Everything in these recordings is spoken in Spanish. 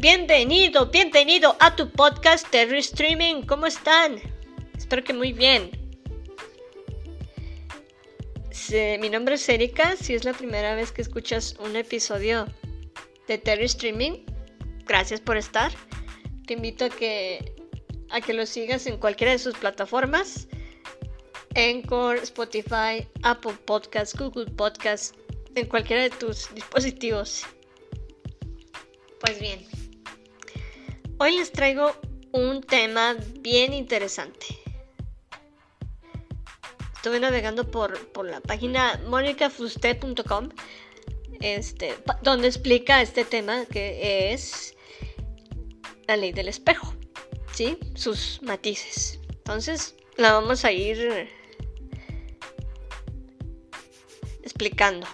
Bienvenido, bienvenido a tu podcast Terry Streaming. ¿Cómo están? Espero que muy bien. mi nombre es Erika. Si es la primera vez que escuchas un episodio de Terry Streaming, gracias por estar. Te invito a que, a que lo sigas en cualquiera de sus plataformas. Encore, Spotify, Apple Podcasts, Google Podcasts, en cualquiera de tus dispositivos. Pues bien, Hoy les traigo un tema bien interesante. Estuve navegando por, la página monicafuste.com, este, donde explica este tema que es la ley del espejo, ¿sí? sus matices. Entonces, la vamos a ir explicando.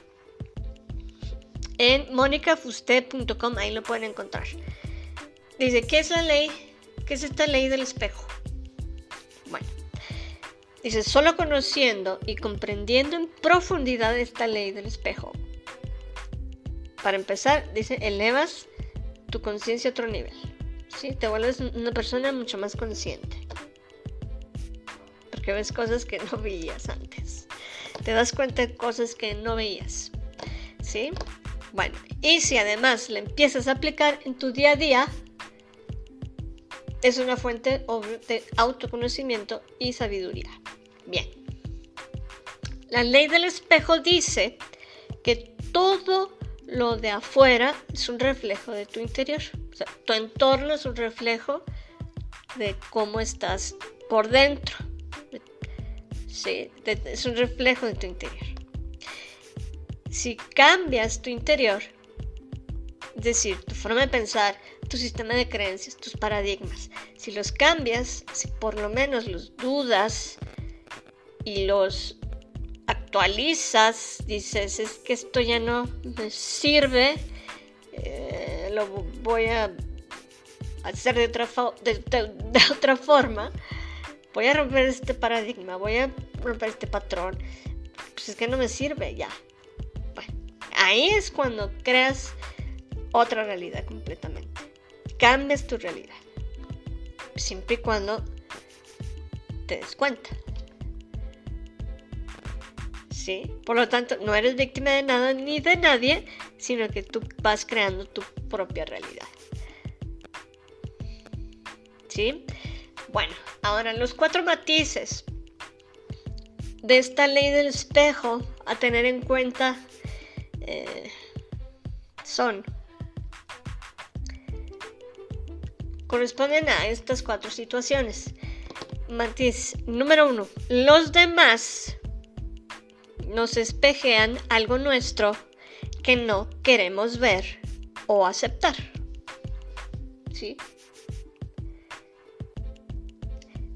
En monicafuste.com, ahí lo pueden encontrar. Dice, ¿qué es la ley? ¿Qué es esta ley del espejo? Bueno, dice, solo conociendo y comprendiendo en profundidad esta ley del espejo. Para empezar, dice, elevas tu conciencia a otro nivel. ¿sí? Te vuelves una persona mucho más consciente. Porque ves cosas que no veías antes. Te das cuenta de cosas que no veías. ¿Sí? Bueno, y si además le empiezas a aplicar en tu día a día, es una fuente de autoconocimiento y sabiduría. Bien. La ley del espejo dice que todo lo de afuera es un reflejo de tu interior. O sea, tu entorno es un reflejo de cómo estás por dentro. Sí, es un reflejo de tu interior. Si cambias tu interior, es decir, tu forma de pensar, tu sistema de creencias, tus paradigmas. Si los cambias, si por lo menos los dudas y los actualizas, dices, es que esto ya no me sirve, eh, lo voy a hacer de otra, de otra forma, voy a romper este paradigma, voy a romper este patrón, pues es que no me sirve ya. Bueno, ahí es cuando creas otra realidad completamente cambies tu realidad. Siempre y cuando te des cuenta. ¿Sí? Por lo tanto, no eres víctima de nada ni de nadie, sino que tú vas creando tu propia realidad. ¿Sí? Bueno, ahora los cuatro matices de esta ley del espejo a tener en cuenta eh, son corresponden a estas cuatro situaciones. Matiz número uno. Los demás nos espejean algo nuestro que no queremos ver o aceptar. ¿Sí?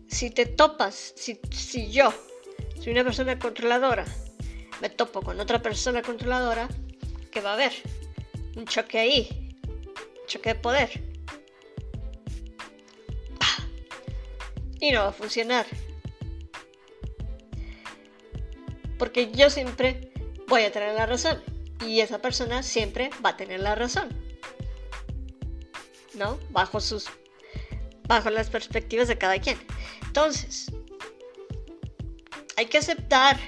Si te topas, si, yo soy una persona controladora, me topo con otra persona controladora, ¿qué va a haber? Un choque ahí, un choque de poder. Y no va a funcionar. Porque yo siempre voy a tener la razón y esa persona siempre va a tener la razón. ¿No? Bajo sus bajo las perspectivas de cada quien. Entonces, hay que aceptar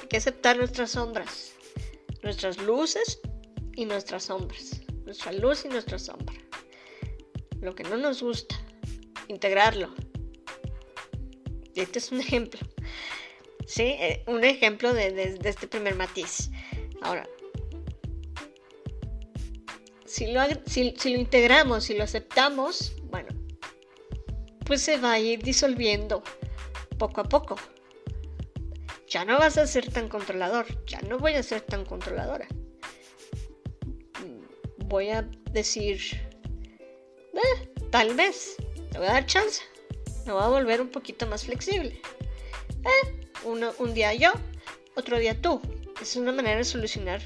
hay que aceptar nuestras sombras, nuestras luces y nuestras sombras, nuestra luz y nuestra sombra. Lo que no nos gusta, integrarlo. Este es un ejemplo. ¿Sí? Eh, un ejemplo de, este primer matiz. Ahora, si lo, si, lo integramos, si lo aceptamos, bueno, pues se va a ir disolviendo poco a poco. Ya no vas a ser tan controlador, ya no voy a ser tan controladora. Voy a decir, eh, tal vez, te voy a dar chance. Me voy a volver un poquito más flexible. Eh, un día yo, otro día tú. Es una manera de solucionar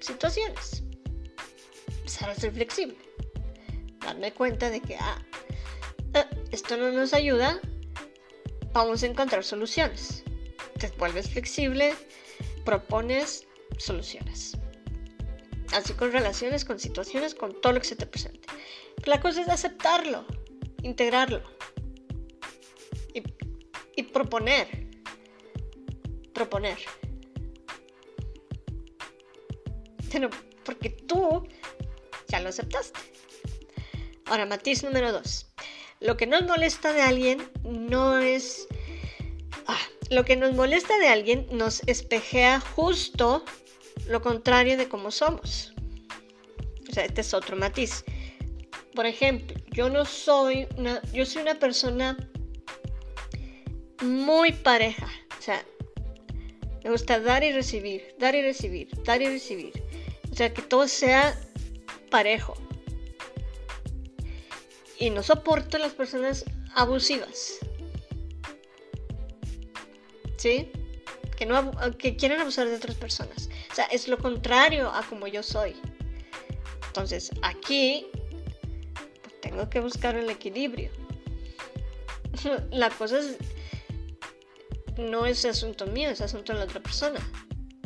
situaciones. Empezar a ser flexible. Darme cuenta de que, ah, eh, esto no nos ayuda. Vamos a encontrar soluciones. Te vuelves flexible, propones soluciones. Así con relaciones, con situaciones, con todo lo que se te presente. La cosa es aceptarlo, integrarlo y, proponer. Proponer. Pero porque tú ya lo aceptaste. Ahora, matiz número dos. Lo que nos molesta de alguien no es... Ah, lo que nos molesta de alguien nos espejea justo lo contrario de cómo somos. O sea, este es otro matiz. Por ejemplo, yo no soy una, yo soy una persona muy pareja. O sea, me gusta dar y recibir, dar y recibir, dar y recibir. O sea, que todo sea parejo. Y no soporto las personas abusivas. ¿Sí? Que, no, que quieren abusar de otras personas. O sea, es lo contrario a como yo soy. Entonces, aquí tengo que buscar el equilibrio. la cosa es, no es asunto mío, es asunto de la otra persona.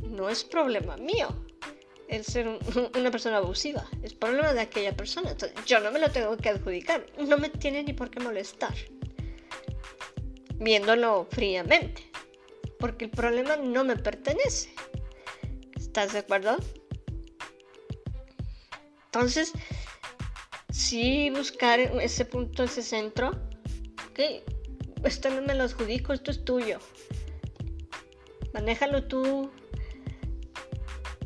No es problema mío el ser una persona abusiva. Es problema de aquella persona. yo no me lo tengo que adjudicar. No me tiene ni por qué molestar. Viéndolo fríamente. Porque el problema no me pertenece. ¿Estás de acuerdo? Entonces, sí buscar ese punto, ese centro. Ok, esto no me lo adjudico, esto es tuyo. Manéjalo tú,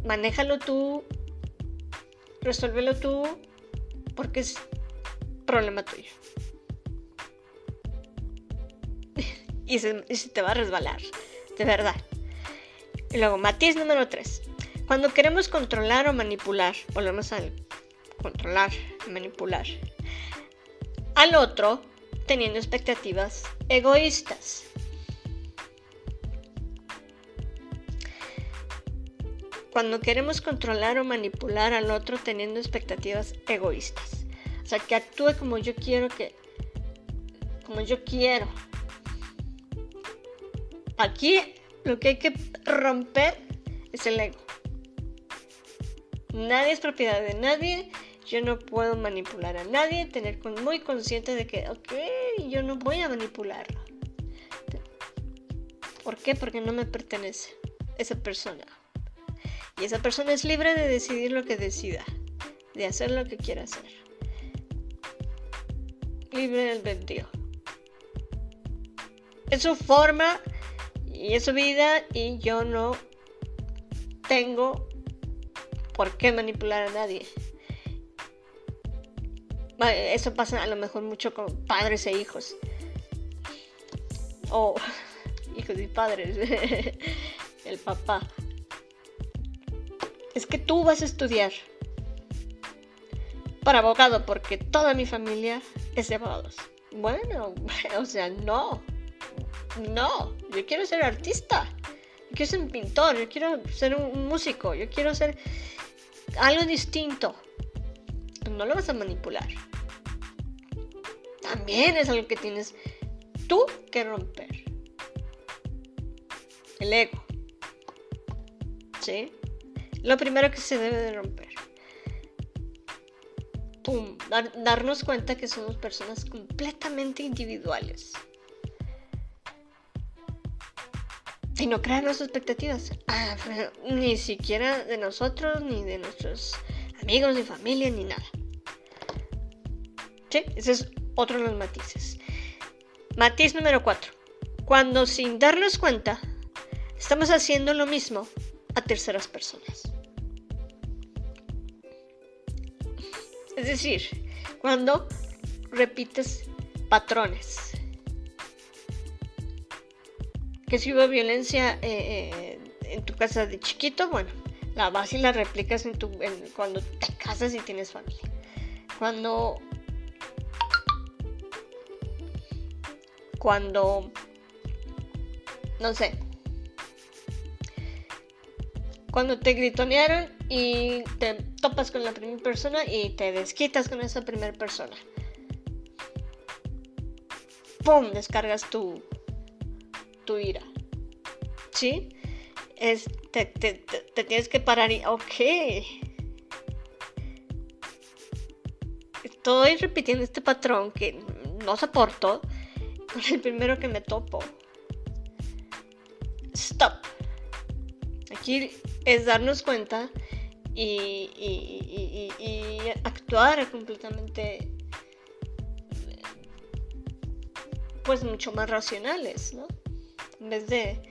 manéjalo tú, resuélvelo tú, porque es problema tuyo. y, se, te va a resbalar, de verdad. Y luego, matiz número 3. Cuando queremos controlar o manipular, volvemos al controlar, manipular al otro teniendo expectativas egoístas. cuando queremos controlar o manipular al otro teniendo expectativas egoístas. O sea, que actúe como yo quiero que... como yo quiero. Aquí lo que hay que romper es el ego. Nadie es propiedad de nadie. Yo no puedo manipular a nadie. Tener muy consciente de que, ok, yo no voy a manipularlo. ¿Por qué? Porque no me pertenece esa persona. Y esa persona es libre de decidir lo que decida, de hacer lo que quiera hacer. Libre del albedrío. Es su forma y es su vida y yo no tengo por qué manipular a nadie. Eso pasa a lo mejor mucho con padres e hijos. O hijos y padres. El papá es que tú vas a estudiar para abogado porque toda mi familia es de abogados. Bueno, o sea, no. No, yo quiero ser artista. Yo quiero ser un pintor, yo quiero ser un músico, yo quiero ser algo distinto. No lo vas a manipular. También es algo que tienes tú que romper. El ego. ¿Sí? Lo primero que se debe de romper. Darnos cuenta que somos personas completamente individuales. Y no crearnos expectativas. Ah, ni siquiera de nosotros, ni de nuestros amigos, ni familia, ni nada. ¿Sí? Ese es otro de los matices. Matiz número 4. Cuando sin darnos cuenta estamos haciendo lo mismo a terceras personas. Es decir, cuando repites patrones. Que si hubo violencia eh, eh, en tu casa de chiquito, bueno, la vas y la replicas en tu, cuando te casas y tienes familia. Cuando... Cuando... No sé, cuando te gritonearon y te topas con la primera persona y te desquitas con esa primera persona. ¡Pum! Descargas tu, tu ira. ¿Sí? Es, te, tienes que parar y, ok. Estoy repitiendo este patrón que no soporto con el primero que me topo. Stop. Aquí es darnos cuenta y, actuar completamente pues mucho más racionales, ¿no? En vez de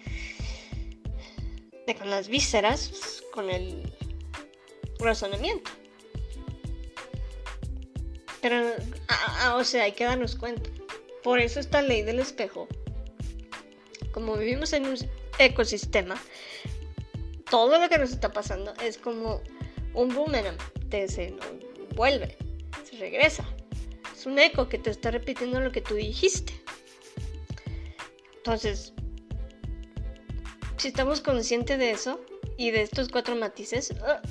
de con las vísceras, con el razonamiento. Pero, o sea, hay que darnos cuenta. Por eso esta ley del espejo, como vivimos en un ecosistema, todo lo que nos está pasando es como un boomerang, te se vuelve, se regresa. Es un eco que te está repitiendo lo que tú dijiste. Entonces, si estamos conscientes de eso y de estos cuatro matices, ah,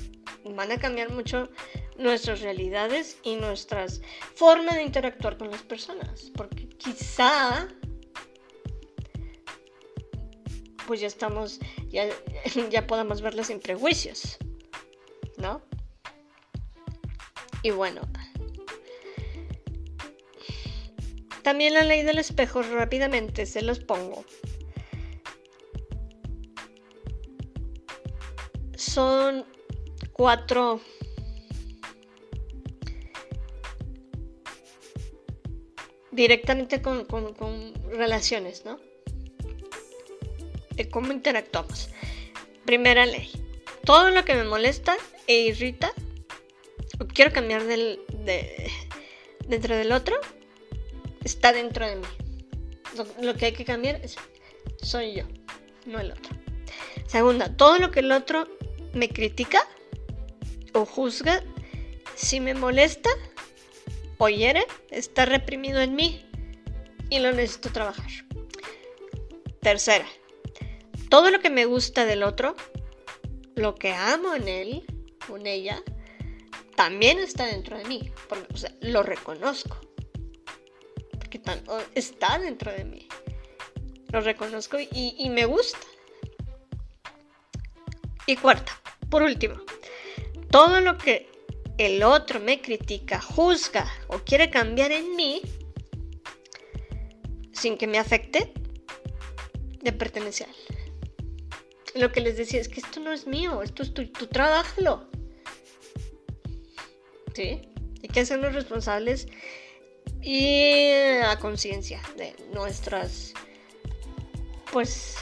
van a cambiar mucho nuestras realidades y nuestras formas de interactuar con las personas. Porque quizá pues ya estamos, ya, ya podamos verlas sin prejuicios, ¿no? Y bueno, también la ley del espejo rápidamente se los pongo. Son cuatro directamente con, relaciones, ¿no? Cómo interactuamos. Primera ley. Todo lo que me molesta e irrita, o quiero cambiar dentro del otro, está dentro de mí. Lo, que hay que cambiar es, soy yo, no el otro. Segunda, todo lo que el otro me critica o juzga, si me molesta, hiere está reprimido en mí y lo necesito trabajar. Tercera, todo lo que me gusta del otro, lo que amo en él o en ella, también está dentro de mí. Porque, lo reconozco. Porque está dentro de mí. Lo reconozco y, y me gusta. Y cuarta, por último, todo lo que el otro me critica, juzga o quiere cambiar en mí sin que me afecte, de pertenecer Lo que les decía es que esto no es mío, esto es tu, tu trabajalo. ¿Sí? Hay que hacernos responsables y a conciencia de nuestras, pues,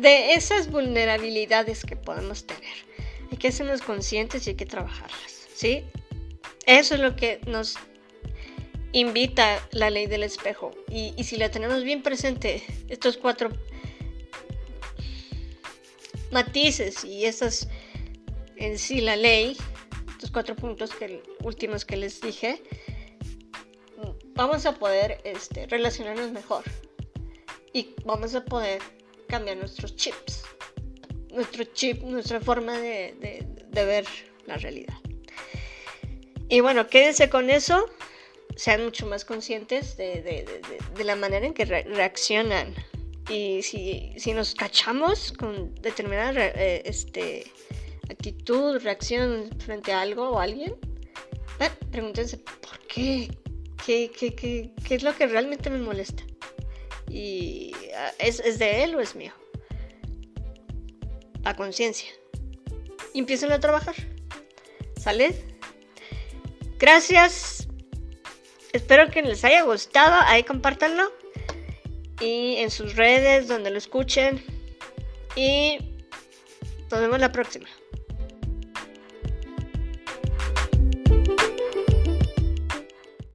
de esas vulnerabilidades que podemos tener hay que hacernos conscientes y hay que trabajarlas, ¿sí? Eso es lo que nos invita la ley del espejo. Y, si la tenemos bien presente, estos cuatro matices y esas en sí la ley, estos cuatro puntos que últimos que les dije, vamos a poder este, relacionarnos mejor y vamos a poder cambiar nuestros chips nuestro chip, nuestra forma de, ver la realidad. Y bueno, quédense con eso, sean mucho más conscientes de, la manera en que reaccionan. Y si, nos cachamos con determinada eh, este, actitud, reacción frente a algo o a alguien, eh, pregúntense por qué, ¿Qué, qué, qué, qué es lo que realmente me molesta. ¿Y ah, es, es de él o es mío? a conciencia. Y empiecen a trabajar. ¿Sale? Gracias. Espero que les haya gustado. Ahí compártanlo. Y en sus redes donde lo escuchen. Y nos vemos la próxima.